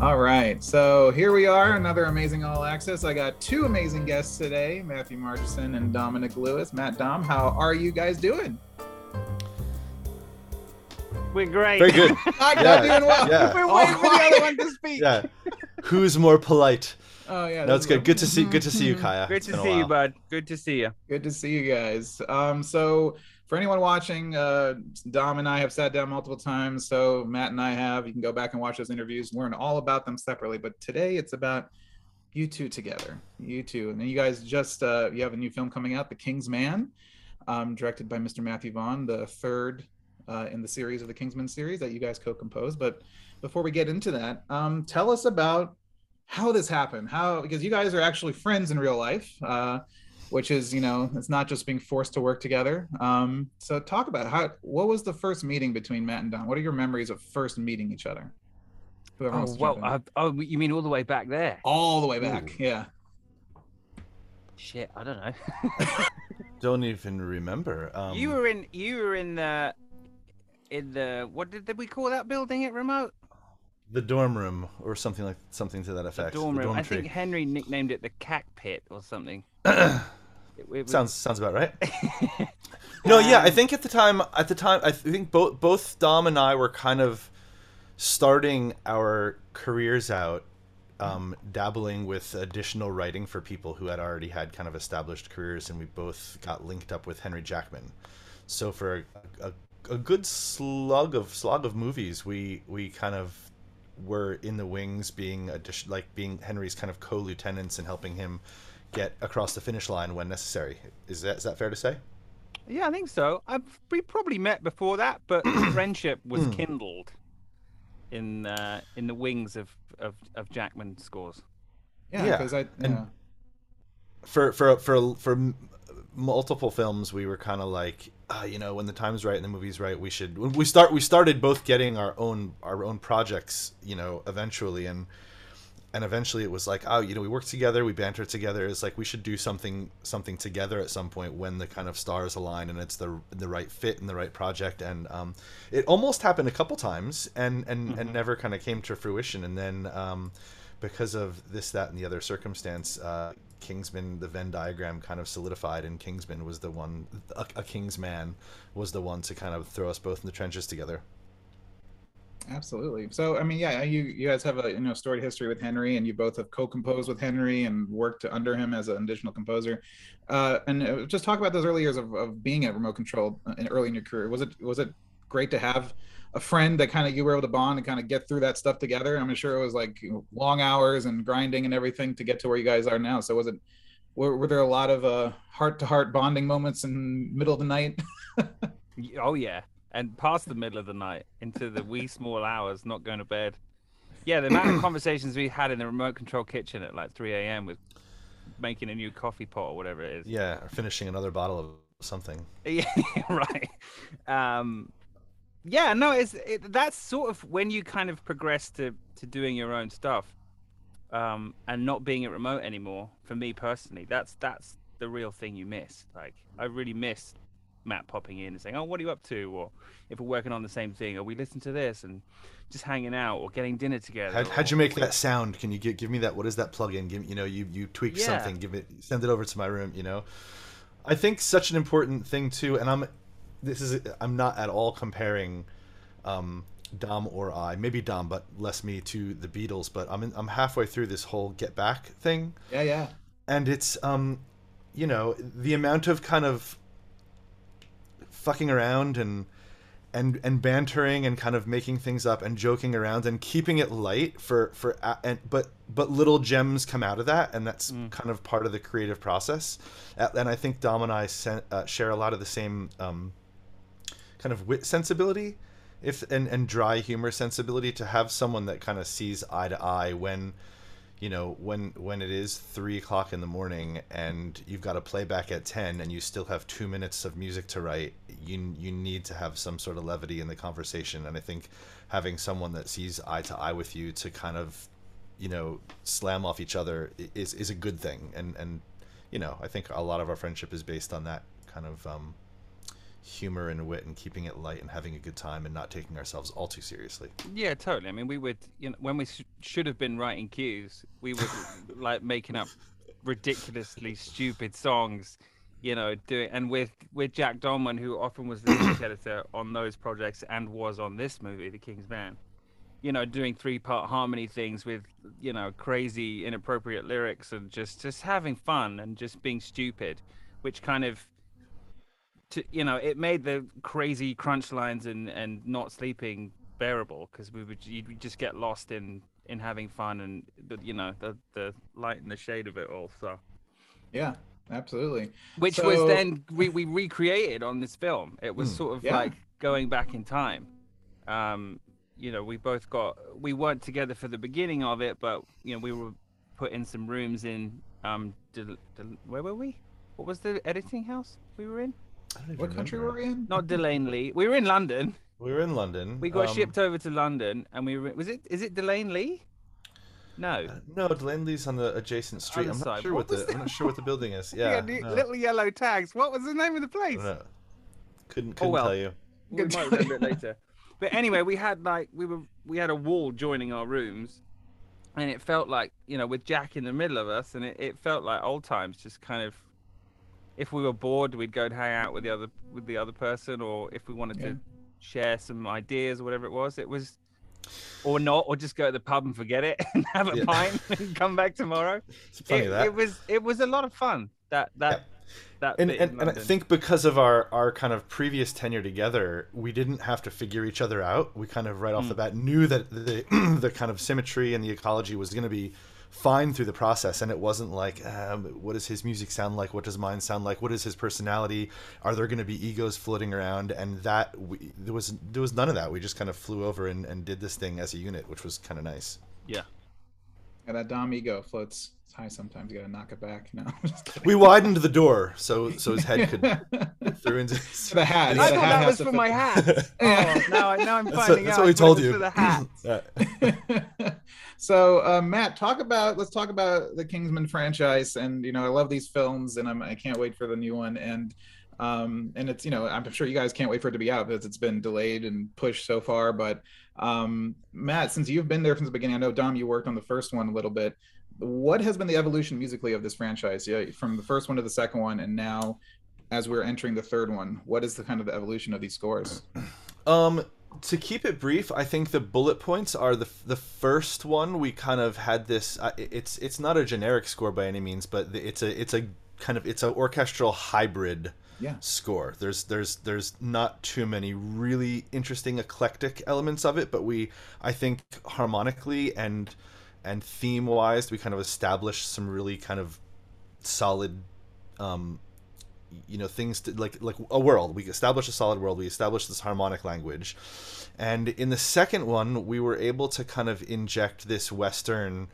All right, so here we are, another amazing All Access. I got two amazing guests today, Matthew Margeson and Dominic Lewis. Matt Dom, how are you guys doing? We're great. Very good. I'm Yeah, doing well. yeah. We're waiting for the other one to speak. Yeah. Who's more polite? Oh yeah, No, it's good. Good to see. Good to see you. Kaya. Good to been a see you, bud. Good to see you. Good to see you guys. Um, so for anyone watching, uh, Dom and I have sat down multiple times. So Matt and I have. You can go back and watch those interviews. Learn all about them separately. But today it's about you two together. You two, and then you guys just uh, you have a new film coming out, The King's Man, um, directed by Mr. Matthew Vaughn, the third uh, in the series of the Kingsman series that you guys co-composed. But before we get into that, um, tell us about how this happened. How because you guys are actually friends in real life. Uh, which is you know it's not just being forced to work together um so talk about how what was the first meeting between matt and don what are your memories of first meeting each other whoever Oh well. Uh, oh, you mean all the way back there? all the way back Ooh. yeah Shit, I don't know. Don't even remember. Um, you were in. You were in the. In the what did, did we call that building at remote? the dorm room or something like something to that The effect. dorm room. I think Henry nicknamed it the cack pit or something. It- it was- sounds sounds about right. No, yeah, I think at the time, at the time, I think both both Dom and I were kind of starting our careers out, um, dabbling with additional writing for people who had already had kind of established careers, and we both got linked up with Henry Jackman. So for a, a, a good slug of slog of movies, we we kind of were in the wings, being addition, like being Henry's kind of co-lieutenants and helping him get across the finish line when necessary. Is that is that fair to say? Yeah, I think so. I we probably met before that, but friendship was Hmm. kindled in uh, in the wings of of, of Jackman scores. yeah Yeah, because i and- yeah. for for for for multiple films we were kind of like uh, you know when the time's right and the movie's right we should when we start we started both getting our own our own projects you know eventually and and eventually it was like oh you know we work together we banter together it's like we should do something something together at some point when the kind of stars align and it's the the right fit and the right project. And um, it almost happened a couple times and and and never kind of came to fruition. And then um, because of this that and the other circumstance uh, Kingsman the Venn diagram kind of solidified and Kingsman was the one a, a King's man was the one to kind of throw us both in the trenches together absolutely. So i mean yeah you you guys have a you know storied history with henry and you both have co-composed with henry and worked under him as an additional composer. Uh and uh, just talk about those early years of, of being at remote control uh, in early in your career. Was it was it great to have a friend that kind of you were able to bond and kind of get through that stuff together? I'm sure it was like long hours and grinding and everything to get to where you guys are now. So was it were, were there a lot of uh heart to heart bonding moments in middle of the night? Oh yeah, and past the middle of the night into the wee small hours, not going to bed. Yeah, the amount of conversations we had in the remote control kitchen at like 3 a.m. with making a new coffee pot or whatever it is. yeah or finishing another bottle of something Yeah, right. Um, yeah, no, it's it, that's sort of when you kind of progress to to doing your own stuff, um, and not being at remote anymore. For me personally, that's that's the real thing you miss. Like I really miss Matt popping in and saying, "Oh, what are you up to?" Or if we're working on the same thing, or we listen to this and just hanging out or getting dinner together. How'd, how'd you make that sound? Can you give, give me that? What is that plugin? Give you know you you tweak Yeah. something. Give it send it over to my room. You know, I think such an important thing too. And I'm this is I'm not at all comparing um, Dom or I. Maybe Dom, but less me to the Beatles. But I'm in, I'm halfway through this whole Get Back thing, yeah yeah and it's um, you know, the amount of kind of fucking around and and and bantering and kind of making things up and joking around and keeping it light for for and but but little gems come out of that and that's kind of part of the creative process. And i think dom and i sen- uh, share a lot of the same um, kind of wit sensibility if and and dry humor sensibility to have someone that kind of sees eye to eye when you know when when it is three o'clock in the morning and you've got a playback at 10 and you still have two minutes of music to write you you need to have some sort of levity in the conversation. And i think having someone that sees eye to eye with you to kind of you know slam off each other is is a good thing. And and you know i think a lot of our friendship is based on that kind of um humor and wit and keeping it light and having a good time and not taking ourselves all too seriously. Yeah, totally. I mean, we would, you know, when we sh- should have been writing cues, we were like making up ridiculously stupid songs, you know, doing and with with Jack Dolman, who often was the music editor on those projects and was on this movie, The King's Man. You know, doing three part harmony things with, you know, crazy inappropriate lyrics and just just having fun and just being stupid, which kind of to you know it made the crazy crunch lines and and not sleeping bearable because we would you would just get lost in in having fun and the, you know the the light and the shade of it all so Yeah, absolutely. which So- was then we, we recreated on this film it was Hmm. sort of Yeah. like going back in time um you know we both got we weren't together for the beginning of it but you know we were put in some rooms in um Del- Del- where were we what was the editing house we were in I don't even What country were we in? not Delane Lee. We were in London. We were in London. We got um, shipped over to London, and we were. Was it? Is it De Lane Lea? No. uh, No, Delaney's on the adjacent street. Other I'm not sure What what, was the I'm not sure what the building is. We Yeah, no, little yellow tags. What was the name of the I place? don't know. Couldn't Oh, well. tell you. We Good might remember it later. But anyway, we had like we were we had a wall joining our rooms, and it felt like you know with Jack in the middle of us, and it, it felt like old times. Just kind of, if we were bored, we'd go and hang out with the other with the other person, or if we wanted Yeah. to share some ideas or whatever it was, it was. Or not, or just go to the pub and forget it and have a Yeah. pint and come back tomorrow. It's funny it, that. it was it was a lot of fun. That that that and, and, and I think because of our, our kind of previous tenure together, we didn't have to figure each other out. We kind of right off Hmm. the bat knew that the the kind of symmetry and the ecology was going to be fine through the process, and it wasn't like, um, what does his music sound like? What does mine sound like? What is his personality? Are there going to be egos floating around? And that we, there was there was none of that. We just kind of flew over and, and did this thing as a unit, which was kind of nice. yeah. Yeah, that Dom ego floats high sometimes. You gotta knock it back. No, I'm just kidding. We widened the door so so his head could through into. To the hat. Yeah, I the thought hat that was for fit my hat. Oh, now, I- now I'm That's finding what, that's out. what we I thought told you. For the hat. So uh, Matt, talk about let's talk about the Kingsman franchise, and you know I love these films, and I'm, I can't wait for the new one, and um, and it's you know I'm sure you guys can't wait for it to be out because it's been delayed and pushed so far. But um, Matt, since you've been there from the beginning, I know Dom, you worked on the first one a little bit. What has been the evolution musically of this franchise? Yeah, from the first one to the second one, and now as we're entering the third one, what is the kind of the evolution of these scores? Um, to keep it brief, I think the bullet points are the the first one. We kind of had this. Uh, it's it's not a generic score by any means, but it's a it's a kind of it's an orchestral hybrid Yeah. score. There's there's there's not too many really interesting eclectic elements of it, but we I think harmonically and and theme wise, we kind of established some really kind of solid um you know things to, like like a world we established a solid world we established this harmonic language and in the second one we were able to kind of inject this western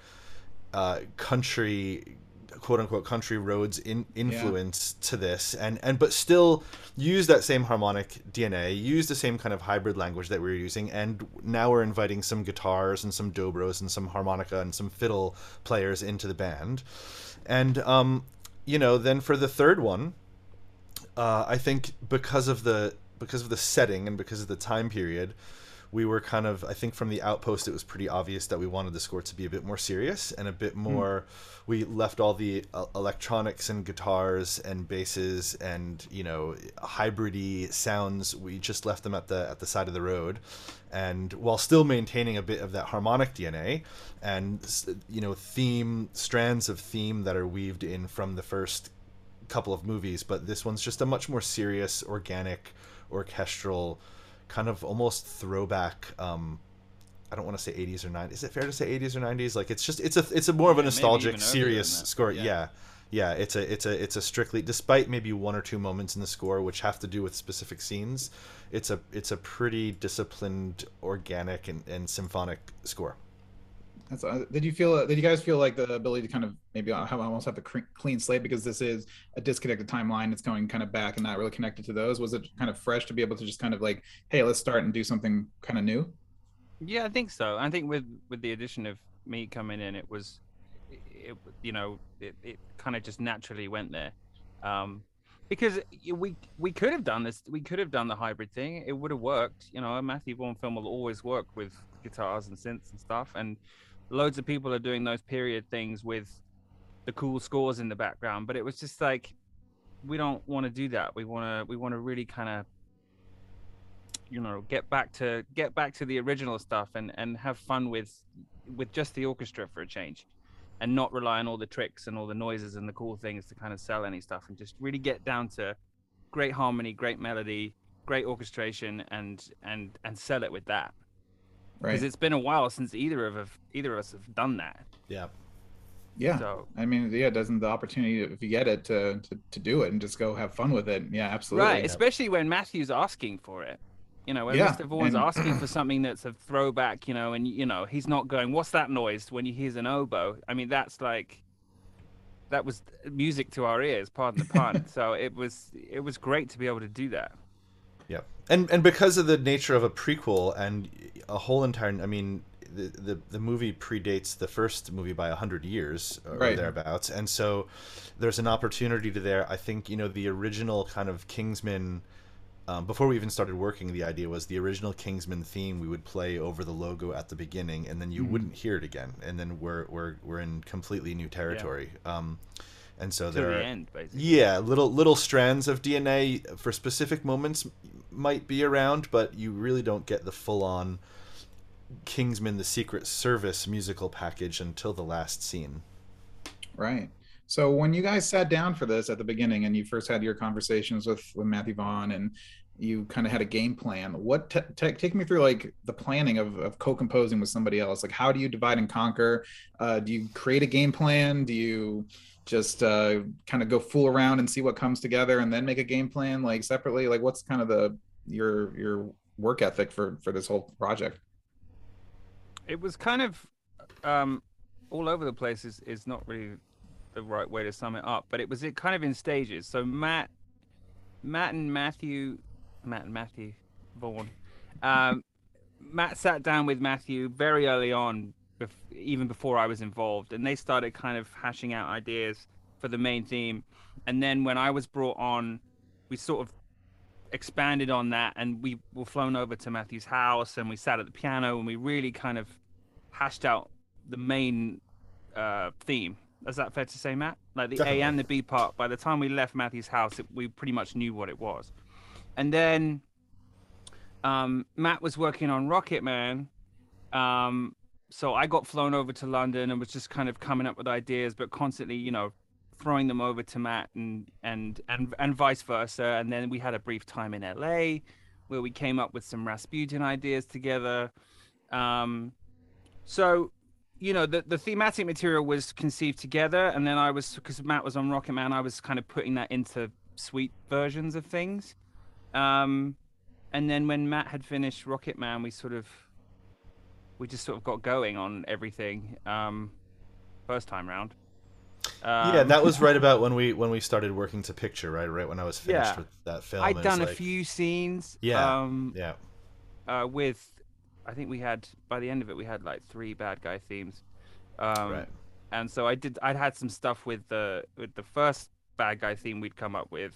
uh, country quote unquote country roads in influence to this. And and but still use that same harmonic dna use the same kind of hybrid language that we were using and now we're inviting some guitars and some dobros and some harmonica and some fiddle players into the band. And um you know then for the third one uh, I think because of the because of the setting and because of the time period, we were kind of I think from the outpost it was pretty obvious that we wanted the score to be a bit more serious and a bit more. We left all the uh, electronics and guitars and basses and you know hybridy sounds. We just left them at the at the side of the road, and while still maintaining a bit of that harmonic DNA and you know theme strands of theme that are weaved in from the first couple of movies, but this one's just a much more serious, organic, orchestral, kind of almost throwback. Um, I don't want to say 80s or 90s. Is it fair to say 80s or 90s? Like it's just it's a it's a more of a nostalgic, serious score. Yeah. Yeah. yeah, It's a it's a it's a strictly despite maybe one or two moments in the score which have to do with specific scenes. It's a it's a pretty disciplined, organic, and, and symphonic score. That's, uh, did you feel? Did you guys feel like the ability to kind of maybe have almost have a clean slate because this is a disconnected timeline? It's going kind of back and not really connected to those. Was it kind of fresh to be able to just kind of like, hey, let's start and do something kind of new? Yeah, I think so. I think with with the addition of me coming in, it was, it, you know, it, it kind of just naturally went there. Um, because we we could have done this. We could have done the hybrid thing. It would have worked. You know, a Matthew Vaughn film will always work with guitars and synths and stuff. And loads of people are doing those period things with the cool scores in the background. But it was just like we don't want to do that. We want to we want to really kind of you know get back to get back to the original stuff and and have fun with with just the orchestra for a change and not rely on all the tricks and all the noises and the cool things to kind of sell any stuff and just really get down to great harmony great melody great orchestration and and and sell it with that because Right. it's been a while since either of either of us have done that Yeah. Yeah. so I mean, yeah, doesn't the opportunity if you get it to, to to do it and just go have fun with it? Yeah, absolutely. right especially when matthew's asking for it you know when Yeah, mr vaughn's and- asking for something that's a throwback you know and you know he's not going what's that noise when he hears an oboe i mean that's like that was music to our ears pardon the pun so it was it was great to be able to do that Yeah, and and because of the nature of a prequel and a whole entire, I mean, the the, the movie predates the first movie by a hundred years or Right. thereabouts, and so there's an opportunity to there. I think you know the original kind of Kingsman. Um, before we even started working, the idea was the original Kingsman theme we would play over the logo at the beginning, and then you wouldn't hear it again, and then we're we're we're in completely new territory. Um, and so there the are, end basically yeah, little little strands of DNA for specific moments might be around, but you really don't get the full on Kingsman: The Secret Service musical package until the last scene. Right. So when you guys sat down for this at the beginning and you first had your conversations with, with Matthew Vaughn and you kind of had a game plan, what t- t- take me through like the planning of, of co-composing with somebody else? Like how do you divide and conquer? Uh, do you create a game plan? Do you just uh, kind of go fool around and see what comes together and then make a game plan like separately? Like what's kind of the your your work ethic for for this whole project? it was kind of um all over the place is, is not really the right way to sum it up but it was it kind of in stages so matt matt and matthew matt and matthew Vaughn. um matt sat down with matthew very early on bef- even before i was involved and they started kind of hashing out ideas for the main theme and then when i was brought on we sort of expanded on that and we were flown over to Matthew's house and we sat at the piano and we really kind of hashed out the main uh, theme. Is that fair to say, Matt? Like the Definitely. A and the B part. By the time we left Matthew's house, it, we pretty much knew what it was. And then um, Matt was working on Rocketman. Um, so I got flown over to London and was just kind of coming up with ideas, but constantly, you know, throwing them over to Matt and and and and vice versa. And then we had a brief time in LA where we came up with some Rasputin ideas together. Um, so you know the the thematic material was conceived together, and then I was because Matt was on Rocketman, I was kind of putting that into sweet versions of things. Um, and then when Matt had finished Rocketman, we sort of we just sort of got going on everything um, first time round. yeah, Um, that was right about when we when we started working to picture, right? Right when I was finished Yeah. with that film. I'd done a few scenes. Yeah, Um, Yeah, uh, with I think we had by the end of it we had like three bad guy themes. Um, right. and so I did. I'd had some stuff with the with the first bad guy theme we'd come up with,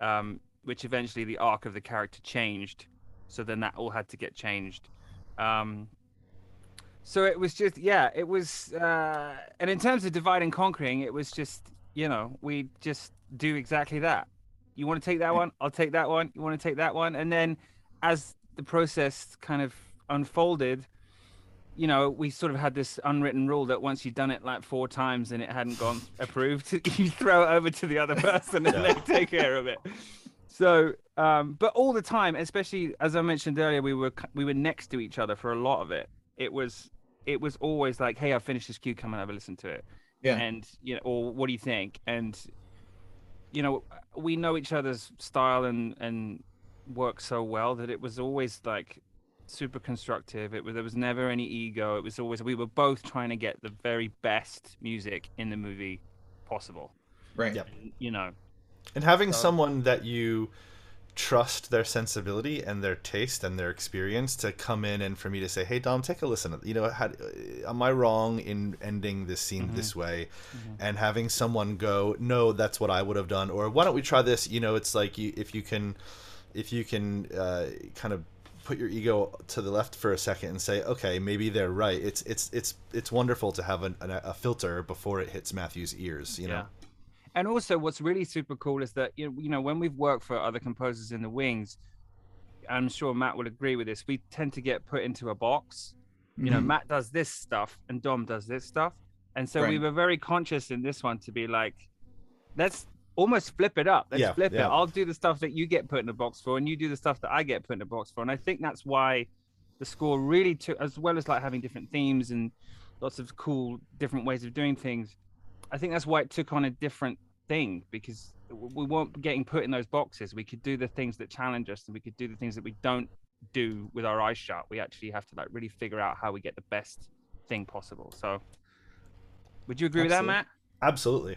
um, which eventually the arc of the character changed. So then that all had to get changed. Um, so it was just yeah, it was. Uh, and in terms of divide and conquering, it was just you know we just do exactly that. You want to take that one, I'll take that one. You want to take that one, and then as the process kind of unfolded, you know, we sort of had this unwritten rule that once you'd done it like four times and it hadn't gone approved, you throw it over to the other person and they take care of it. So, um, but all the time, especially as I mentioned earlier, we were we were next to each other for a lot of it. It was it was always like, hey, I finished this cue, come and have a listen to it, Yeah. and you know, or what do you think? And you know, we know each other's style and and work so well that it was always like super constructive. It was there was never any ego. It was always we were both trying to get the very best music in the movie possible. Right. Yep. You know, And having So- someone that you trust their sensibility and their taste and their experience to come in and for me to say, "Hey, Dom, take a listen. You know, had, am I wrong in ending this scene mm-hmm. this way?" Mm-hmm. And having someone go, "No, that's what I would have done," or "Why don't we try this?" You know, it's like you, if you can, if you can uh, kind of put your ego to the left for a second and say, "Okay, maybe they're right." It's it's it's it's wonderful to have an, a, a filter before it hits Matthew's ears. You know. And also, what's really super cool is that you know when we've worked for other composers in the wings, I'm sure Matt will agree with this. We tend to get put into a box. You mm-hmm. know, Matt does this stuff and Dom does this stuff, and so right. we were very conscious in this one to be like, let's almost flip it up. Let's yeah, flip yeah. it. I'll do the stuff that you get put in a box for, and you do the stuff that I get put in a box for. And I think that's why the score really took, as well as like having different themes and lots of cool different ways of doing things. I think that's why it took on a different thing because we weren't getting put in those boxes. We could do the things that challenge us, and we could do the things that we don't do with our eyes shut. We actually have to like really figure out how we get the best thing possible. So, would you agree Absolutely. with that, Matt? Absolutely.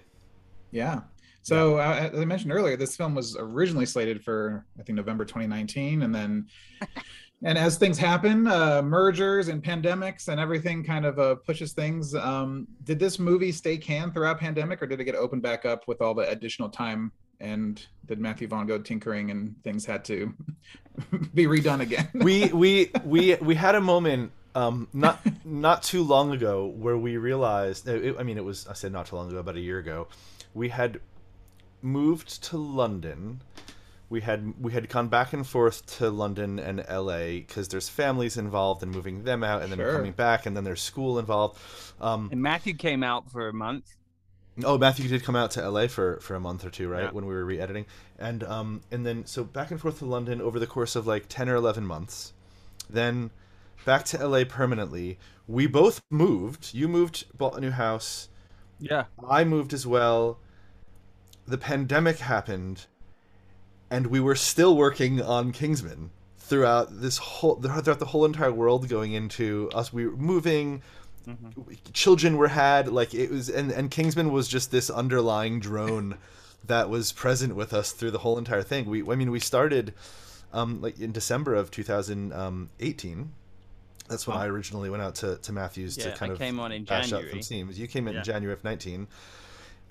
Yeah. So yeah. uh, as I mentioned earlier, this film was originally slated for I think November 2019, and then and as things happen, uh, mergers and pandemics and everything kind of uh, pushes things. Um, did this movie stay canned throughout pandemic, or did it get opened back up with all the additional time? And did Matthew Vaughn go tinkering and things had to be redone again? we we we we had a moment um, not not too long ago where we realized. It, I mean, it was I said not too long ago, about a year ago. We had moved to London we had we had gone back and forth to London and LA because there's families involved and moving them out and then sure. coming back and then there's school involved. Um, and Matthew came out for a month. Oh, Matthew did come out to LA for, for a month or two, right? Yeah. When we were re-editing, and um, and then so back and forth to London over the course of like ten or eleven months, then back to LA permanently. We both moved. You moved, bought a new house. Yeah. I moved as well. The pandemic happened and we were still working on Kingsman throughout this whole throughout the whole entire world going into us we were moving mm-hmm. children were had like it was and and Kingsman was just this underlying drone that was present with us through the whole entire thing we I mean we started um like in December of 2018 that's when I originally went out to, to Matthews yeah, to kind I of came on in January. some scenes. You came in, yeah. in January of 19.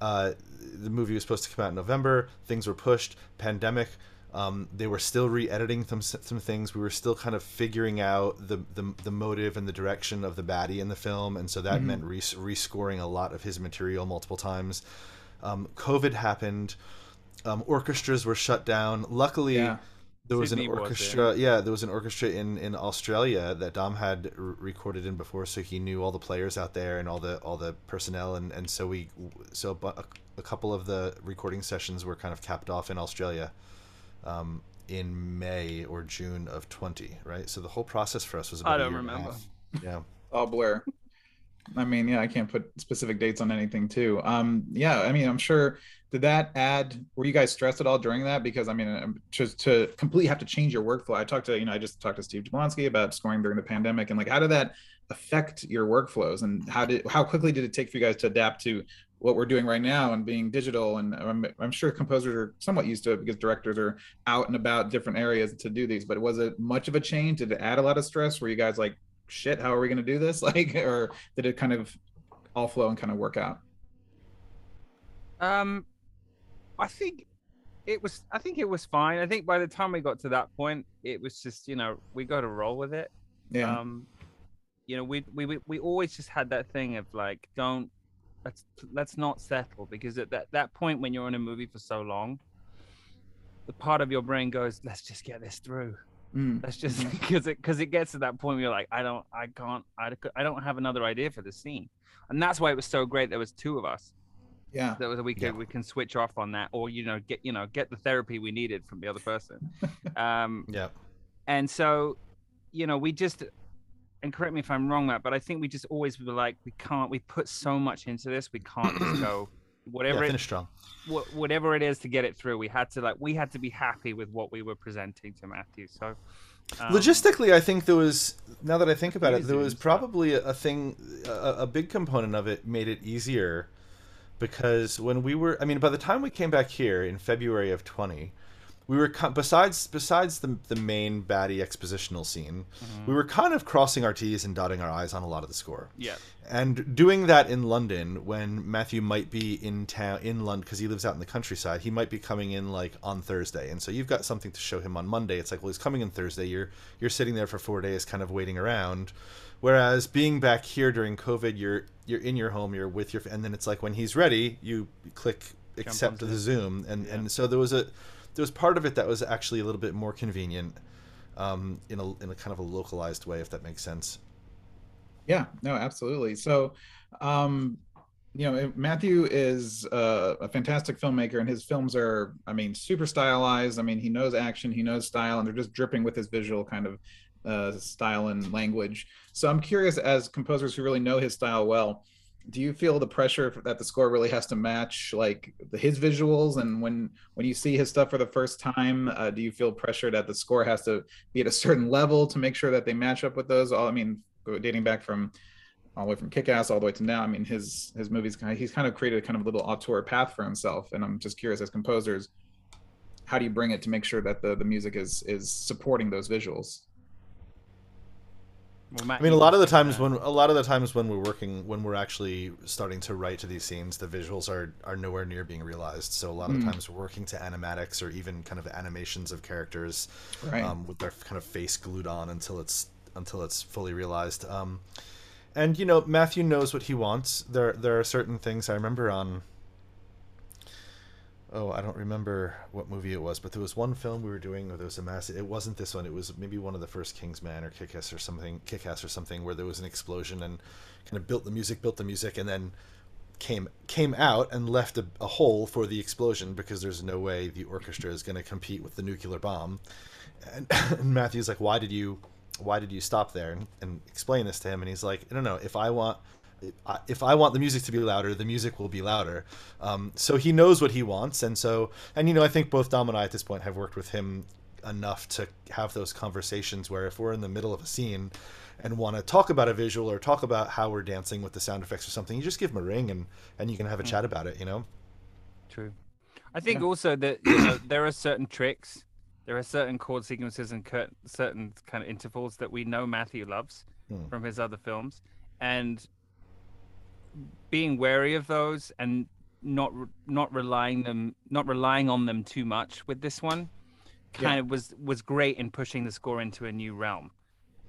Uh, the movie was supposed to come out in November. Things were pushed. Pandemic. Um, they were still re-editing some some things. We were still kind of figuring out the, the, the motive and the direction of the baddie in the film, and so that mm-hmm. meant re- rescoring a lot of his material multiple times. Um, COVID happened. Um, orchestras were shut down. Luckily, yeah there was Sydney an orchestra was yeah there was an orchestra in in australia that dom had r- recorded in before so he knew all the players out there and all the all the personnel and and so we so a, a couple of the recording sessions were kind of capped off in australia um, in may or june of 20 right? So the whole process for us was about i don't remember. yeah. All blur I mean, yeah, I can't put specific dates on anything too. Um, yeah, I mean, I'm sure. Did that add? Were you guys stressed at all during that? Because I mean, um, just to completely have to change your workflow. I talked to you know, I just talked to Steve Jablonsky about scoring during the pandemic, and like, how did that affect your workflows, and how did how quickly did it take for you guys to adapt to what we're doing right now and being digital? And I'm, I'm sure composers are somewhat used to it because directors are out and about different areas to do these. But was it much of a change? Did it add a lot of stress? Were you guys like shit, how are we going to do this? Like, or did it kind of all flow and kind of work out? Um, I think it was. I think it was fine. I think by the time we got to that point, it was just you know we got to roll with it. Yeah. Um, you know, we we we always just had that thing of like, don't let's let's not settle because at that that point when you're in a movie for so long, the part of your brain goes, let's just get this through. Mm. That's just because it because it gets to that point where you're like, I don't, I can't, I, I don't have another idea for the scene, and that's why it was so great. There was two of us. Yeah, that was we can yeah. we can switch off on that, or you know, get you know, get the therapy we needed from the other person. um, yeah, and so, you know, we just and correct me if I'm wrong, Matt, but I think we just always were like, we can't. We put so much into this, we can't just go whatever yeah, finish it, strong. Wh- whatever it is to get it through, we had to like we had to be happy with what we were presenting to Matthew. So um, logistically, I think there was. Now that I think about it, there was probably a, a thing, a, a big component of it made it easier because when we were, I mean, by the time we came back here in February of twenty, we were besides besides the the main baddie expositional scene, mm-hmm. we were kind of crossing our T's and dotting our I's on a lot of the score. Yeah. And doing that in London when Matthew might be in town in London because he lives out in the countryside, he might be coming in like on Thursday, and so you've got something to show him on Monday. It's like, well, he's coming in Thursday. You're you're sitting there for four days, kind of waiting around. Whereas being back here during COVID, you're you're in your home, you're with your, and then it's like when he's ready, you click accept the Zoom, and yeah. and so there was a there was part of it that was actually a little bit more convenient um, in a in a kind of a localized way, if that makes sense. Yeah, no, absolutely. So, um, you know, Matthew is a, a, fantastic filmmaker, and his films are, I mean, super stylized. I mean, he knows action, he knows style, and they're just dripping with his visual kind of uh, style and language. So, I'm curious, as composers who really know his style well, do you feel the pressure that the score really has to match like his visuals? And when when you see his stuff for the first time uh, do you feel pressure that the score has to be at a certain level to make sure that they match up with those? All i mean dating back from all the way from kick-ass all the way to now i mean his his movies kind of, he's kind of created a kind of little auteur path for himself. And i'm just curious as composers how do you bring it to make sure that the the music is is supporting those visuals well, I mean, a lot of the times that. when a lot of the times when we're working, when we're actually starting to write to these scenes, the visuals are are nowhere near being realized. So a lot of mm. times we're working to animatics or even kind of animations of characters right. um, with their kind of face glued on until it's until it's fully realized. Um, and you know, Matthew knows what he wants. There there are certain things I remember on oh, I don't remember what movie it was, but there was one film we were doing where there was a massive. It wasn't this one. It was maybe one of the first Kingsman or Kickass or something, Kickass or something, where there was an explosion and kind of built the music, built the music, and then came came out and left a, a hole for the explosion because there's no way the orchestra is going to compete with the nuclear bomb. And, and Matthew's like, why did you? Why did you stop there and, and explain this to him? And he's like, I don't know. If I want if I want the music to be louder, the music will be louder. Um, so he knows what he wants, and so and you know I think both Dom and I at this point have worked with him enough to have those conversations where if we're in the middle of a scene and want to talk about a visual or talk about how we're dancing with the sound effects or something, you just give him a ring and and you can have a chat about it. You know. True. I think yeah. also that you know, there are certain tricks, there are certain chord sequences and certain kind of intervals that we know Matthew loves hmm. from his other films, and being wary of those and not not relying them not relying on them too much with this one kind yeah. of was was great in pushing the score into a new realm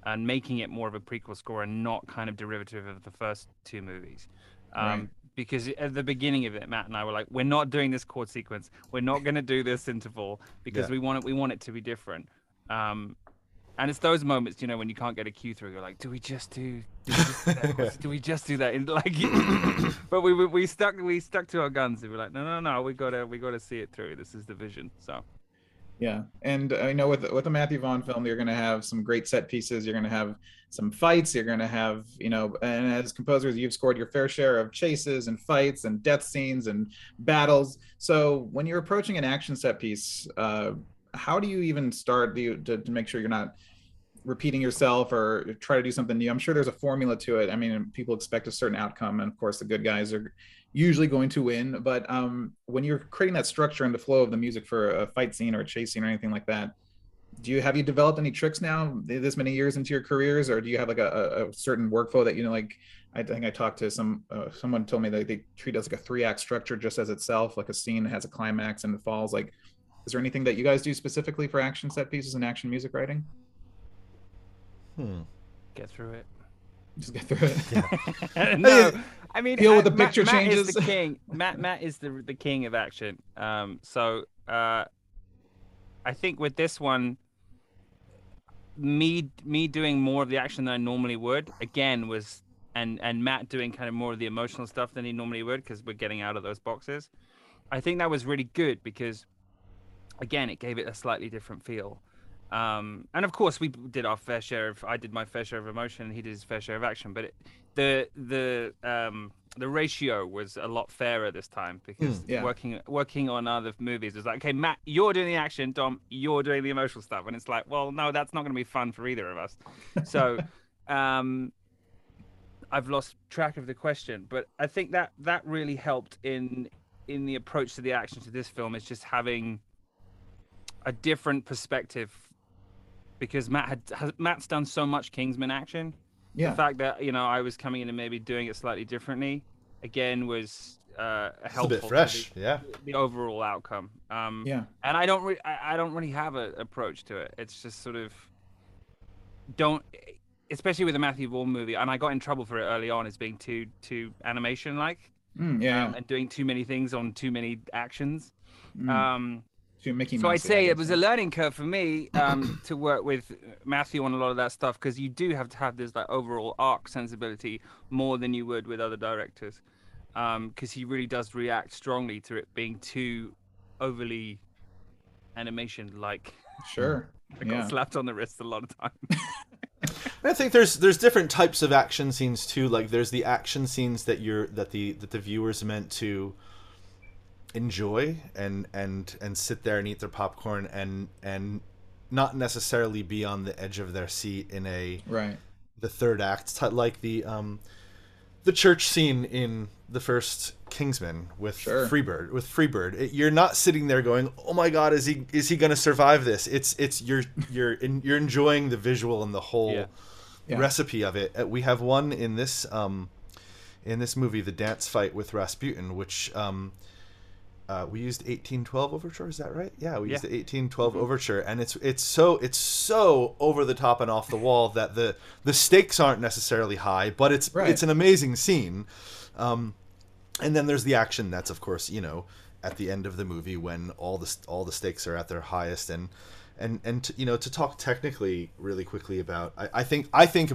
and making it more of a prequel score and not kind of derivative of the first two movies um, right. because at the beginning of it matt and i were like we're not doing this chord sequence we're not going to do this interval because yeah. we want it we want it to be different um, and it's those moments, you know, when you can't get a cue through. You're like, do we just do? Do we just do that? do just do that? Like, but we, we we stuck we stuck to our guns. And we're like, no, no, no, we gotta we gotta see it through. This is the vision. So. Yeah, and I know with with a Matthew Vaughn film, you're going to have some great set pieces. You're going to have some fights. You're going to have, you know, and as composers, you've scored your fair share of chases and fights and death scenes and battles. So when you're approaching an action set piece, uh, how do you even start to, to make sure you're not repeating yourself or try to do something new i'm sure there's a formula to it i mean people expect a certain outcome and of course the good guys are usually going to win but um, when you're creating that structure and the flow of the music for a fight scene or a chase scene or anything like that do you have you developed any tricks now this many years into your careers or do you have like a, a certain workflow that you know like i think i talked to some uh, someone told me that they treat it as like a three act structure just as itself like a scene has a climax and it falls like is there anything that you guys do specifically for action set pieces and action music writing? Hmm. Get through it. Just get through it. Yeah. no, I mean, deal with the picture Matt, changes. Matt is the king. Matt Matt is the the king of action. Um, so uh, I think with this one, me me doing more of the action than I normally would again was and and Matt doing kind of more of the emotional stuff than he normally would because we're getting out of those boxes. I think that was really good because again, it gave it a slightly different feel. Um, and of course, we did our fair share of. I did my fair share of emotion, and he did his fair share of action. But it, the the um, the ratio was a lot fairer this time because mm, yeah. working working on other movies was like, okay, Matt, you're doing the action, Dom, you're doing the emotional stuff, and it's like, well, no, that's not going to be fun for either of us. So, um, I've lost track of the question, but I think that that really helped in in the approach to the action to this film is just having a different perspective because Matt had has, Matt's done so much Kingsman action. Yeah. The fact that you know I was coming in and maybe doing it slightly differently, again was uh, It's a helpful. bit fresh. The, Yeah. the overall outcome. Um, yeah. and I don't, re- I, I don't really have an approach to it. It's just sort of don't, especially with the Matthew Vaughn movie. And I got in trouble for it early on as being too too animation like Mm, yeah. um, and doing too many things on too many actions. Mm. Um, Too Mickey so I'd say it was a learning curve for me um, to work with Matthew on a lot of that stuff because you do have to have this like overall arc sensibility more than you would with other directors because he really does react strongly to it being too overly animation like. Sure. I got Yeah. slapped on the wrist a lot of times. I think there's there's different types of action scenes too. Like there's the action scenes that you're that the that the viewers meant to enjoy and and and sit there and eat their popcorn and and not necessarily be on the edge of their seat in a Right. the third act t- like the um the church scene in the first Kingsman with Sure. Freebird with Freebird it, you're not sitting there going oh my god is he is he going to survive this it's it's you're you're in, you're enjoying the visual and the whole Yeah. Yeah. recipe of it Uh, we have one in this um in this movie the dance fight with Rasputin which um uh, we used 1812 overture is that right yeah we used Yeah. the 1812 overture and it's it's so it's so over the top and off the wall that the the stakes aren't necessarily high but it's Right. it's an amazing scene um and then there's the action that's of course you know at the end of the movie when all the all the stakes are at their highest and and and to, you know to talk technically really quickly about I, I think I think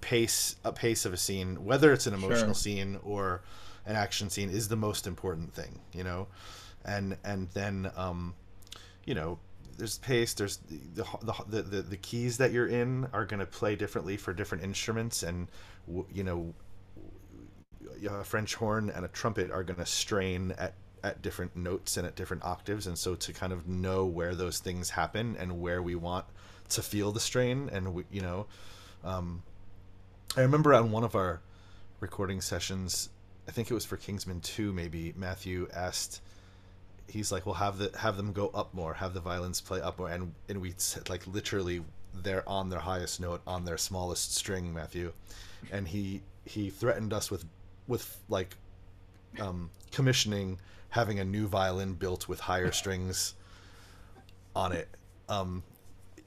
pace a pace of a scene whether it's an emotional Sure. scene or an action scene is the most important thing you know? And and then um you know there's pace there's the the the, the, keys that you're in are going to play differently for different instruments and you know a French horn and a trumpet are going to strain at at different notes and at different octaves. And so to kind of know where those things happen and where we want to feel the strain and we, you know um, I remember on one of our recording sessions I think it was for Kingsman 2 maybe Matthew asked he's like well have the have them go up more have the violins play up more and and we said like literally they're on their highest note on their smallest string Matthew and he he threatened us with with like um, commissioning having a new violin built with higher strings on it. Um,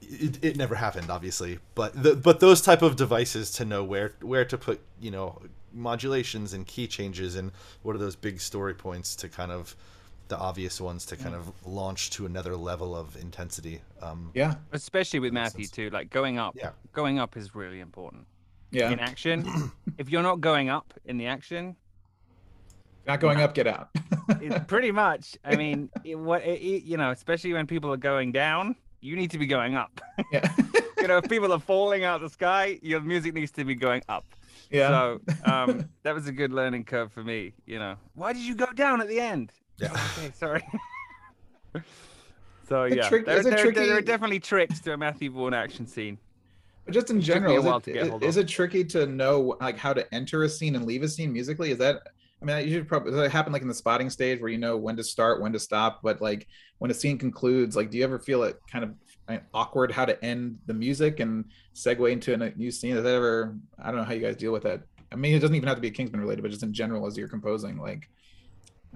it, it never happened, obviously, but the, but those type of devices to know where where to put you know modulations and key changes and what are those big story points to kind of the obvious ones to kind of launch to another level of intensity. Um, Yeah. Especially with Matthew sense. too. Like going up. Yeah. Going up is really important Yeah. in action. if you're not going up in the action, Not going up, get out. it, pretty much. I mean, it, what it, it- you know, especially when people are going down, you need to be going up. yeah. you know, if people are falling out of the sky, your music needs to be going up. Yeah. So um, that was a good learning curve for me. You know, why did you go down at the end? Yeah. Okay, sorry. so It's yeah, trick- there, is it there, there are definitely tricks to a Matthew Vaughn action scene. But just in It general, is it, is, is it tricky to know like how to enter a scene and leave a scene musically? Is that I mean, you should probably does that happen like in the spotting stage where you know when to start, when to stop, but like when a scene concludes, like do you ever feel it kind of awkward how to end the music and segue into a new scene? Is that ever I don't know how you guys deal with that. I mean, it doesn't even have to be Kingsman related, but just in general as you're composing, like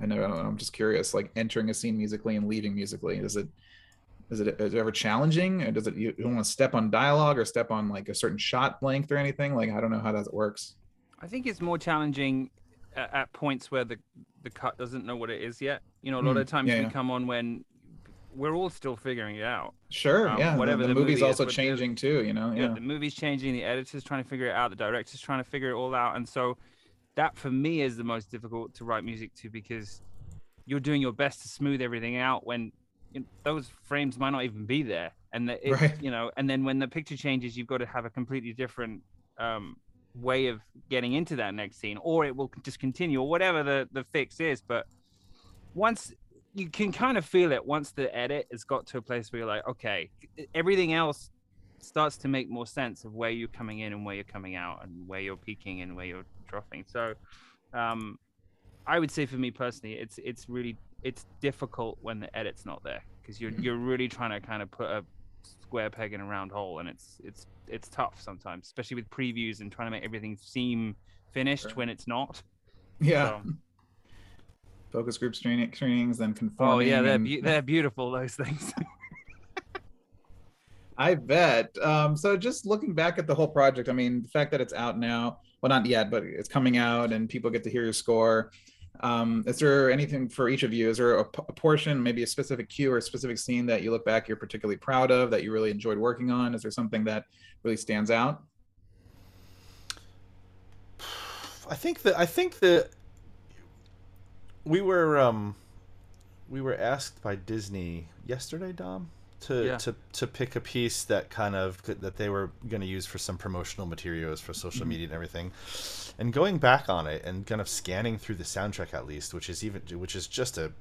I know, I don't know I'm just curious, like entering a scene musically and leaving musically. Is it is it, is it ever challenging or does it you, you don't want to step on dialogue or step on like a certain shot length or anything like i don't know how that works I think it's more challenging at, at points where the the cut doesn't know what it is yet. You know, a lot Mm, of times yeah, we yeah. come on when we're all still figuring it out. sure Um, yeah the- whatever the, the movie's movie also the- changing too you know yeah. yeah the movie's changing the editor's trying to figure it out the director's trying to figure it all out and so that for me is the most difficult to write music to because you're doing your best to smooth everything out when you know, those frames might not even be there and the, it, Right. you know and then when the picture changes you've got to have a completely different um, way of getting into that next scene or it will just continue or whatever the the fix is but once you can kind of feel it once the edit has got to a place where you're like okay everything else starts to make more sense of where you're coming in and where you're coming out and where you're peaking and where you're dropping so um i would say for me personally it's it's really it's difficult when the edit's not there because you're you're really trying to kind of put a square peg in a round hole, and it's it's it's tough sometimes, especially with previews and trying to make everything seem finished Sure. when it's not. Yeah. So- Focus group screening, screenings, then oh yeah, they're and- be- they're beautiful those things. I bet. Um, so just looking back at the whole project, I mean, the fact that it's out now, well, not yet, but it's coming out and people get to hear your score. Um, is there anything for each of you? Is there a, p- a portion, maybe a specific cue or a specific scene that you look back you're particularly proud of that you really enjoyed working on? Is there something that really stands out? I think that I think that we were um we were asked by Disney yesterday, Dom, to Yeah. to to pick a piece that kind of that they were going to use for some promotional materials for social media and everything. And going back on it and kind of scanning through the soundtrack at least, which is even which is just a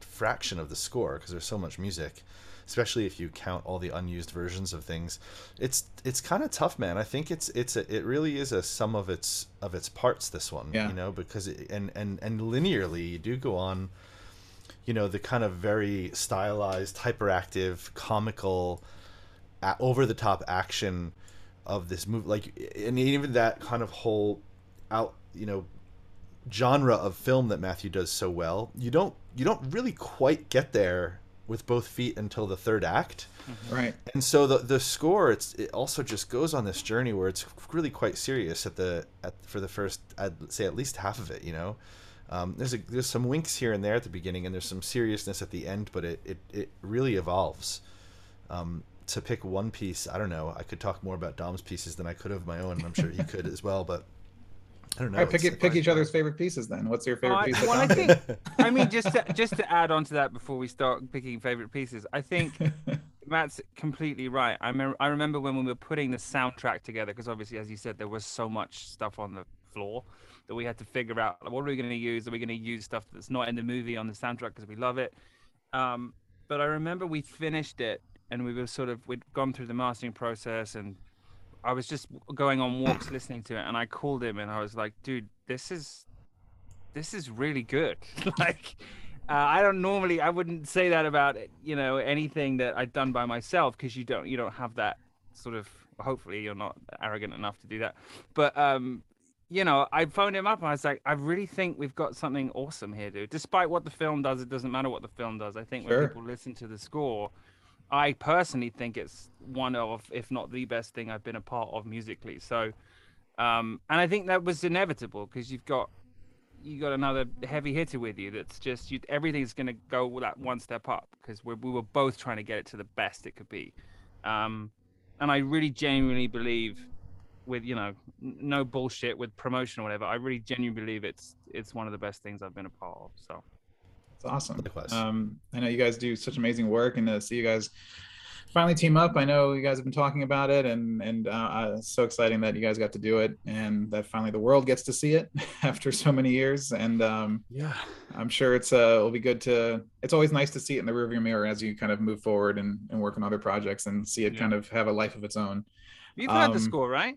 fraction of the score because there's so much music especially if you count all the unused versions of things it's it's kind of tough man i think it's it's a, it really is a sum of its of its parts this one Yeah. you know because it, and and and linearly you do go on you know the kind of very stylized hyperactive comical over the top action of this movie like and even that kind of whole out you know genre of film that Matthew does so well you don't you don't really quite get there with both feet until the third act. Right. and so the the score it's it also just goes on this journey where it's really quite serious at the at for the first I'd say at least half of it you know? Um, there's a there's some winks here and there at the beginning and there's some seriousness at the end but it it, it really evolves. Um, to pick one piece I don't know I could talk more about Dom's pieces than I could of my own and I'm sure he could as well but I don't know All right, pick, it, pick each other's favorite pieces then. What's your favorite I- piece? of well, I think I mean just to, just to add on to that before we start picking favorite pieces, I think Matt's completely right. I remember I remember when we were putting the soundtrack together because obviously, as you said, there was so much stuff on the floor that we had to figure out like, what are we going to use? Are we going to use stuff that's not in the movie on the soundtrack because we love it? Um, but I remember we finished it and we were sort of we'd gone through the mastering process and I was just going on walks listening to it and I called him and I was like, dude, this is this is really good. like uh, I don't normally I wouldn't say that about you know anything that I've done by myself because you don't you don't have that sort of hopefully you're not arrogant enough to do that. But um you know, I phoned him up and I was like, I really think we've got something awesome here, dude. Despite what the film does, it doesn't matter what the film does. I think Sure. when people listen to the score, I personally think it's one of, if not the best thing I've been a part of musically. So, um, and I think that was inevitable because you've got you got another heavy hitter with you. That's just you, everything's going to go that one step up because we we were both trying to get it to the best it could be. Um, and I really genuinely believe, with you know, no bullshit with promotion or whatever. I really genuinely believe it's it's one of the best things I've been a part of. So. It's awesome. Likewise. Um, I know you guys do such amazing work, and to see you guys finally team up. I know you guys have been talking about it, and and uh, uh, it's so exciting that you guys got to do it, and that finally the world gets to see it after so many years. And um, yeah I'm sure it's uh, it'll be good to. It's always nice to see it in the rearview mirror as you kind of move forward and, and work on other projects and see it Yeah. kind of have a life of its own. You've heard the Um, score, right?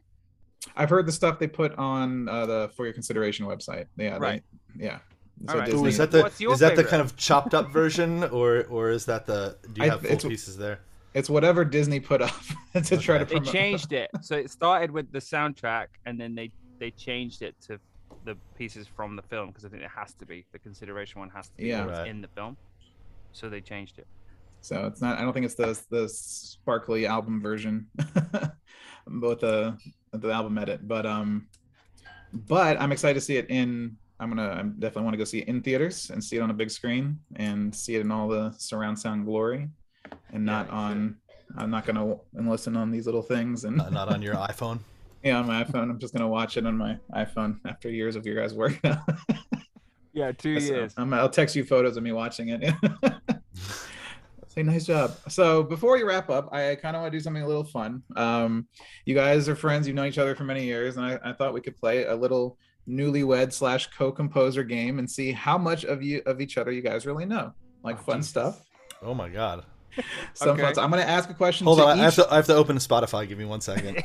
I've heard the stuff they put on uh, the for your consideration website. Yeah, they- Right. yeah. All right. Ooh, Disney- is that the What's your is that the kind of chopped up version or or is that the do you I- have full pieces there it's whatever Disney put up to try to Okay. They changed it. So it started with the soundtrack, and then they they changed it to the pieces from the film because I think it has to be the consideration one has to be Yeah. Right. in the film. So they changed it. So it's not. I don't think it's the the sparkly album version, with the the album edit. But um, but I'm excited to see it in. I'm gonna. I definitely want to go see it in theaters and see it on a big screen and see it in all the surround sound glory, and not you should. on. I'm not gonna and listen on these little things and not, not on your iphone yeah on my iPhone. I'm just gonna watch it on my iPhone after years of your guys' work. Yeah, two So, years. I'm, I'll text you photos of me watching it. Say nice job. So before we wrap up, I kind of want to do something a little fun. Um, you guys are friends. You've known each other for many years, and I, I thought we could play a little newlywed slash co-composer game and see how much of you of each other you guys really know. Like Oh, fun Jesus. stuff. oh my god Some Okay. fun. So I'm going to ask a question. hold to on I have, to, I have to open spotify give me one second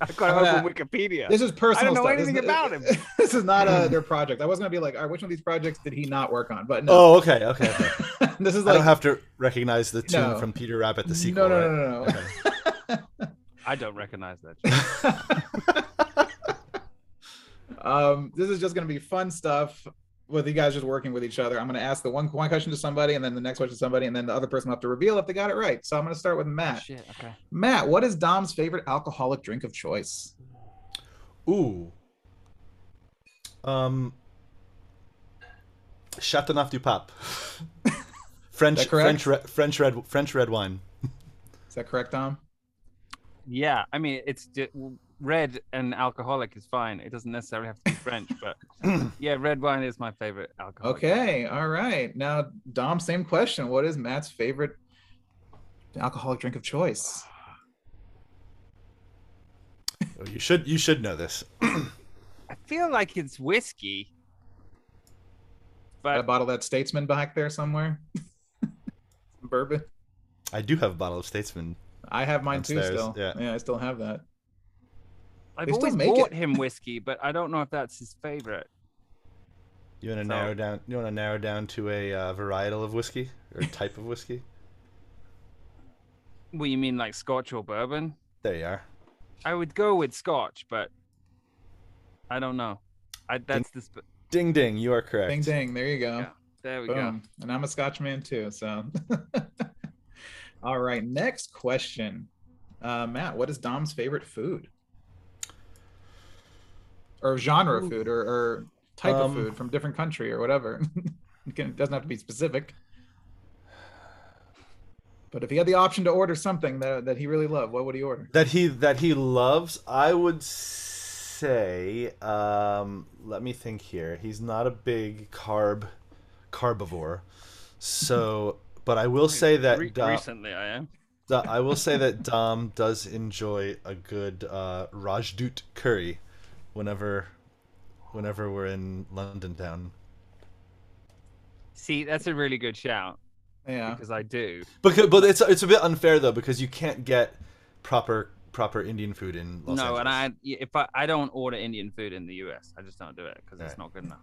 I've got to open Wikipedia. This is personal. I don't know stuff. anything this, about him. This is not uh their project. I was gonna be like, all right, which one of these projects did he not work on? But no. oh okay okay, okay. this is I don't have to recognize the tune No. from Peter Rabbit the sequel. no, no, right? no, no, no. I don't recognize that. Um, this is just gonna be fun stuff with you guys just working with each other. I'm gonna ask the one one question to somebody, and then the next question to somebody, and then the other person will have to reveal if they got it right. So I'm gonna start with Matt. Shit. Okay. Matt, what is Dom's favorite alcoholic drink of choice? Ooh. Um. Chateauneuf du Pape. French French red, French red French red wine. Is that correct, Dom? Yeah. I mean, it's ju- red and alcoholic is fine. It doesn't necessarily have to be French, but yeah, red wine is my favorite alcohol. Okay, all right. Now, Dom, same question. What is Matt's favorite alcoholic drink of choice? Oh, you should you should know this. I feel like it's whiskey. Got a bottle of that Statesman back there somewhere. Bourbon. I do have a bottle of Statesman. I have mine too. Downstairs, Still, yeah. I still have that. I've they always bought it. him whiskey, but I don't know if that's his favorite. You want to So- narrow down? You want to narrow down to a uh, varietal of whiskey or type of whiskey? What you mean, like Scotch or bourbon? There you are. I would go with Scotch, but I don't know. I that's the sp- Ding ding, you are correct. Ding ding. There you go. Yeah, there we go. And I'm a Scotchman too. So, all right. Next question, uh, Matt. What is Dom's favorite food? Or genre of food, or, or type of Um, food from different country, or whatever. it, doesn't have to be specific. But if he had the option to order something that, that he really loved, what would he order? That he that he loves, I would say. Um, let me think here. He's not a big carb carbivore, so. But I will say that Re- Dom, recently I am. I will say that Dom does enjoy a good uh, Rajdut curry, whenever, whenever we're in London town. See, that's a really good shout Yeah. because I do. Because, but it's it's a bit unfair though because you can't get proper proper Indian food in Los no, Angeles. and I if I I don't order Indian food in the US, I just don't do it because Right. it's not good enough.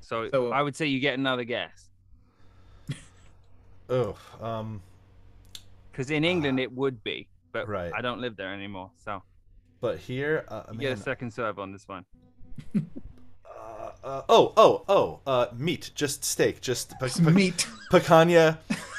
So, So- I would say you get another guess Oh, um, because in England it would be, but Right. I don't live there anymore, so but here, uh, you man, get a second serve on this one. uh, uh, oh, oh, oh, uh, meat, just steak, just pe- pe- Meat. picanha,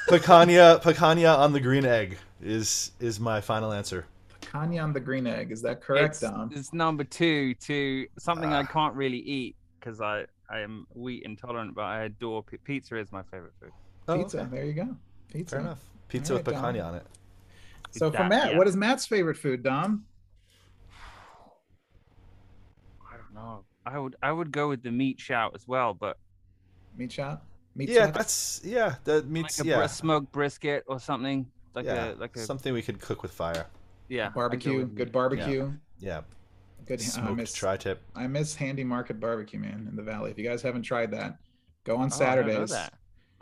picanha, picanha on the green egg is is my final answer. Kanye on the green egg. Is that correct, it's, Dom? it's number two to something I Ah. can't really eat because I I am wheat intolerant, but I adore pi- pizza. Is my favorite food. Oh, Pizza. okay. There you go. Pizza. Fair enough. Pizza Alright, with Dom. picanha on it. So for Matt, yeah. what is Matt's favorite food, Dom? I know. I would I would go with the meat shout as well, but Meat shop? Meat Yeah, shop? that's yeah. That like meats. a, br- yeah, a smoked brisket or something like yeah. a like a something we could cook with fire. yeah I'd go barbecue. Good barbecue. Yeah, Good. I smoked miss, tri-tip. I miss Handy Market Barbecue, man, in the valley. If you guys haven't tried that, go on Oh, I Saturdays. that.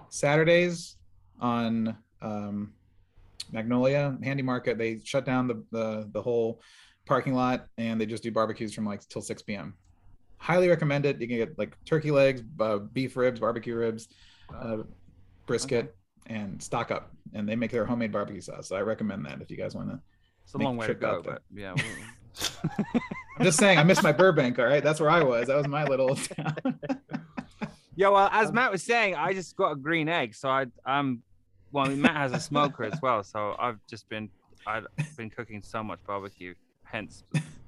Saturdays on um, Magnolia Handy Market, they shut down the, the the whole parking lot and they just do barbecues from like till 6 p.m. Highly recommend it. You can get like turkey legs, uh, beef ribs, barbecue ribs, uh, brisket, and stock up. And they make their homemade barbecue sauce. So I recommend that if you guys want to. It's a long way to go, but yeah. we'll- I'm just saying, I miss my Burbank. All right, that's where I was. That was my little town. Yeah, well, as Um, Matt was saying, I just got a green egg, so I, I'm. Well, I mean, Matt has a smoker as well, so I've just been, I've been cooking so much barbecue, hence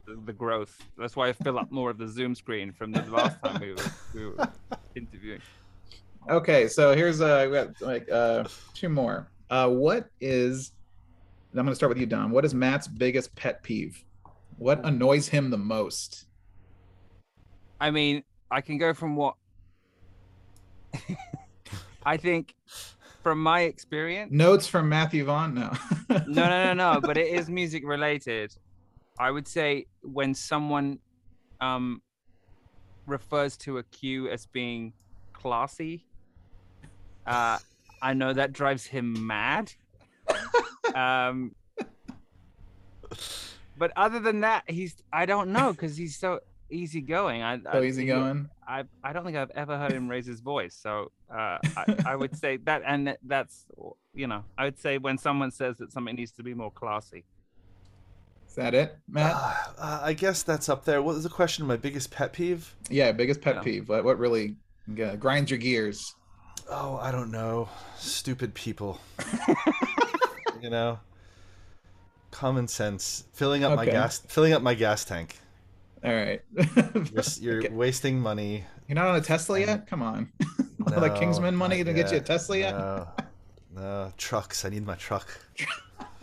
the, growth. That's why I fill up more of the Zoom screen from the last time we were, we were interviewing. Okay, so here's uh we got like uh two more. Uh what is I'm gonna start with you, Dom. What is Matt's biggest pet peeve? What annoys him the most? I mean, I can go from what I think, from my experience. Notes from Matthew Vaughn? No. no, no, no, no. But it is music related. I would say when someone um refers to a cue as being classy, uh, I know that drives him mad. um, but other than that, he's I don't know because he's so easygoing. I, So I, easygoing. I I don't think I've ever heard him raise his voice. So uh, I, I would say that, and that's you know, I would say when someone says that something needs to be more classy. Is that it, Matt? Uh, uh, I guess that's up there. What was the question? My biggest pet peeve? yeah, biggest pet yeah. peeve. What what really uh, grinds your gears? Oh, I don't know. Stupid people. you know, common sense. Filling up my gas. Filling up my gas tank. All right. You're, you're Okay. wasting money. You're not on a Tesla yet? Come on. like No, Kingsman money not to get you a. Tesla yet? No, no trucks. I need my truck.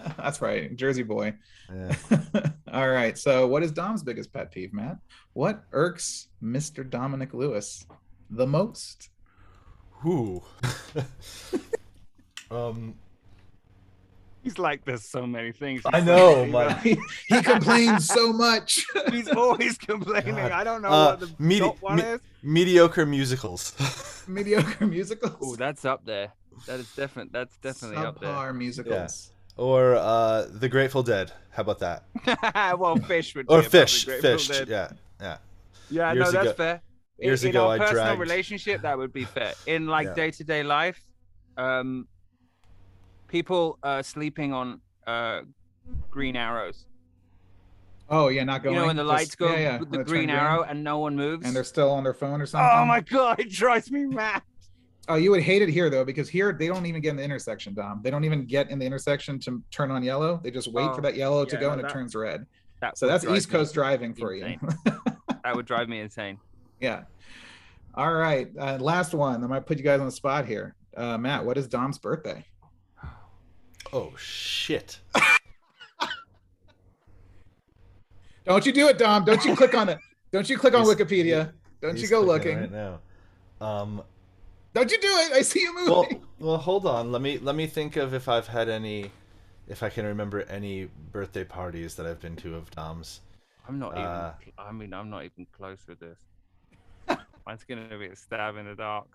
That's right, Jersey boy. Yeah. All right. So, what is Dom's biggest pet peeve, Matt? What irks Mr. Dominic Lewis the most? Who? um. He's like, there's so many things. I know, saying, my- but he, he complains so much. He's always complaining. God. I don't know Uh, what the medi- top one me- is. Mediocre musicals. Mediocre musicals. Oh, that's up there. That is definite. That's definitely up there. Subpar musicals. Or uh, The Grateful Dead. How about that? well, Phish would. Or be Phish. the Phish. Dead. Yeah. Yeah. Yeah, Years no, that's ago- fair. In- years in, ago, our I personal dragged- relationship, that would be fair. In like day to day life, um, people uh, sleeping on uh, green arrows. Oh yeah, not going. you know, when the just- lights go yeah, yeah, with the it turn green arrow and no one moves. and they're still on their phone or something. oh my god, it drives me mad. Oh, you would hate it here though, because here they don't even get in the intersection, Dom. They don't even get in the intersection to turn on yellow. They just wait Oh, for that yellow to go no, and it turns red. That So that's East Coast driving for insane. you. That would drive me insane. yeah. All right. Uh, last one. I might put you guys on the spot here. Uh, Matt, what is Dom's birthday? Oh shit. Don't you do it, Dom. Don't you click on it. Don't you click on He's- Wikipedia. Don't you go looking. right now. Um. Don't you do it. I see you moving. Well, well, hold on. Let me let me think of if I've had any, if I can remember any birthday parties that I've been to of Dom's. I'm not even. Uh, cl- I mean, I'm not even close with this. Mine's gonna be a stab in the dark.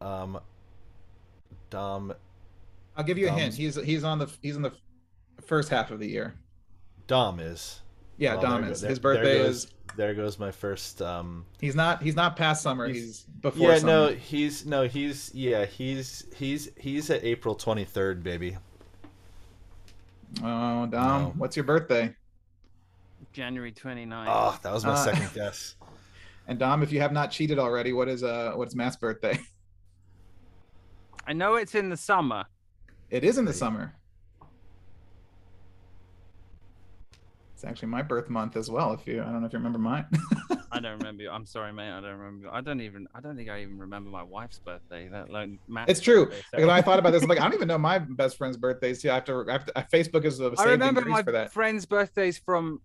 Um. Dom I'll give you a hint. He's he's on the he's in the first half of the year. Dom is. Yeah, Well, Dom is. there- His there birthday goes- is There goes my first. Um. he's not he's not past summer. He's- He's, before yeah. summer. No. He's no. He's yeah. He's he's he's at April twenty third, baby. Oh, Dom, No. what's your birthday? January 29th. Oh, that was my Uh, second guess. And Dom, if you have not cheated already, what is uh what's Matt's birthday? I know it's in the summer. It is in the summer. It's actually my birth month as well. If you, I don't know if you remember mine. I don't remember. I'm sorry, mate. I don't remember. I don't even. I don't think I even remember my wife's birthday. That alone Matt's. it's true birthday, so- because I thought about this. I'm like, I don't even know my best friend's birthdays. too. I have to, I have to Facebook is the I saved remember degrees my for that. friends' birthdays from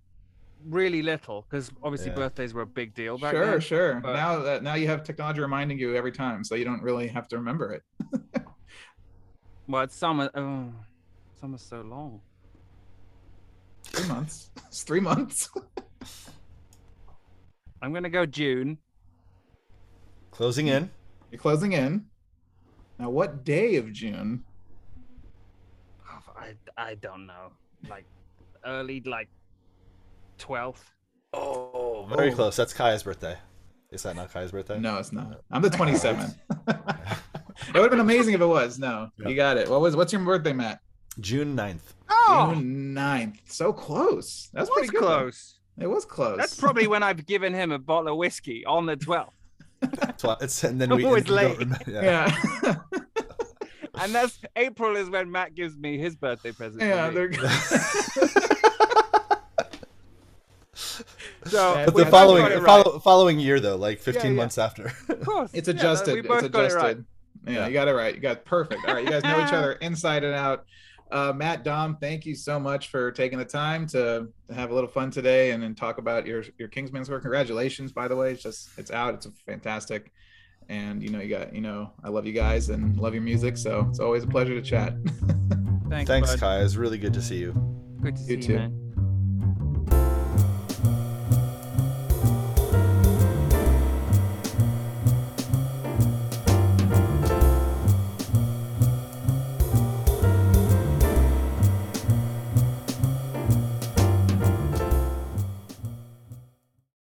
really little because obviously Yeah. birthdays were a big deal back Sure, then. sure. but- Now that now you have technology reminding you every time, so you don't really have to remember it. Well, it's summer. Oh, summer's so long. Three months. It's three months. I'm gonna go June. Closing in. You're closing in. Now, what day of June? Oh, I I don't know. Like early, like twelfth. Oh, very Oh. close. That's Kaya's birthday. Is that not Kaya's birthday? No, it's not. I'm the 27th. it would have been amazing if it was. No, Yeah. you got it. What was? What's your birthday, Matt? June 9th. Oh, June 9th. So close. That's that's pretty good. close. It was close. That's probably when I've given him a bottle of whiskey on the 12th. Tw- It's and then I'm we, always and late. yeah. yeah. And that's April is when Matt gives me his birthday present. yeah. They're So But But the both following right. follow, following year though, like 15 yeah. months after. Of course. It's Yeah, no, adjusted. we it's both got it right. Yeah, Yeah. you got it right. You got it perfect. All right, you guys know each other inside and out. Uh, Matt, Dom, thank you so much for taking the time to, to have a little fun today and then talk about your your Kingsman's work. Congratulations, by the way. It's just it's out. It's fantastic. And you know, you got you know, I love you guys and love your music. So it's always a pleasure to chat. Thanks, Thanks, bud. Kaya. It's really good to see you. Good to see You you, too. man.